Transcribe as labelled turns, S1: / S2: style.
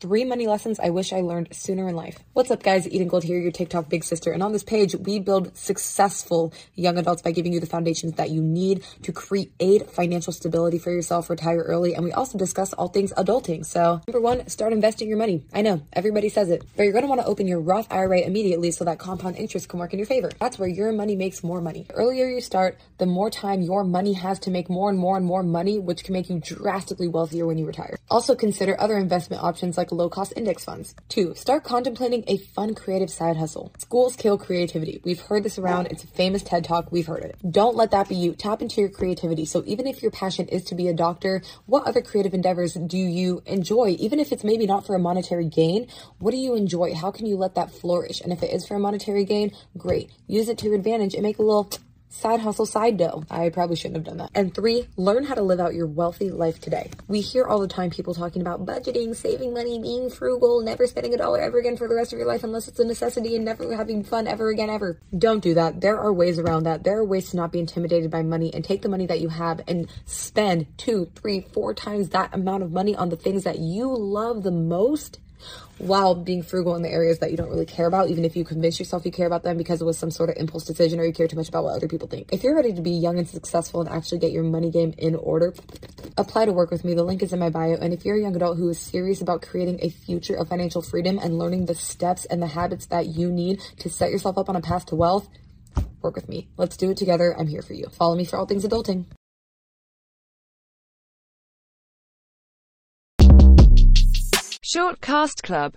S1: Three money lessons I wish I learned sooner in life. What's up, guys? Eden Gold here, your TikTok big sister. And on this page, we build successful young adults by giving you the foundations that you need to create financial stability for yourself, retire early. And we also discuss all things adulting. So, number one, start investing your money. I know everybody says it, but you're going to want to open your Roth IRA immediately so that compound interest can work in your favor. That's where your money makes more money. The earlier you start, the more time your money has to make more and more and more money, which can make you drastically wealthier when you retire. Also, consider other investment options like low cost index funds. Two, start contemplating a fun creative side hustle. Schools kill creativity. We've heard this around. It's a famous TED talk. We've heard it. Don't let that be you. Tap into your creativity. So even if your passion is to be a doctor, what other creative endeavors do you enjoy? Even if it's maybe not for a monetary gain, what do you enjoy? How can you let that flourish? And if it is for a monetary gain, great. Use it to your advantage and make a little Side hustle, side dough. I probably shouldn't have done that. And three, learn how to live out your wealthy life today. We hear all the time people talking about budgeting, saving money, being frugal, never spending a dollar ever again for the rest of your life unless it's a necessity and never having fun ever again ever. Don't do that. There are ways around that. There are ways to not be intimidated by money and take the money that you have and spend two, three, four times that amount of money on the things that you love the most while being frugal in the areas that you don't really care about, even if you convince yourself you care about them because it was some sort of impulse decision or you care too much about what other people think. If you're ready to be young and successful and actually get your money game in order, apply to work with me. The link is in my bio. And if you're a young adult who is serious about creating a future of financial freedom and learning the steps and the habits that you need to set yourself up on a path to wealth, work with me. Let's do it together. I'm here for you. Follow me for all things adulting.
S2: Short Cast Club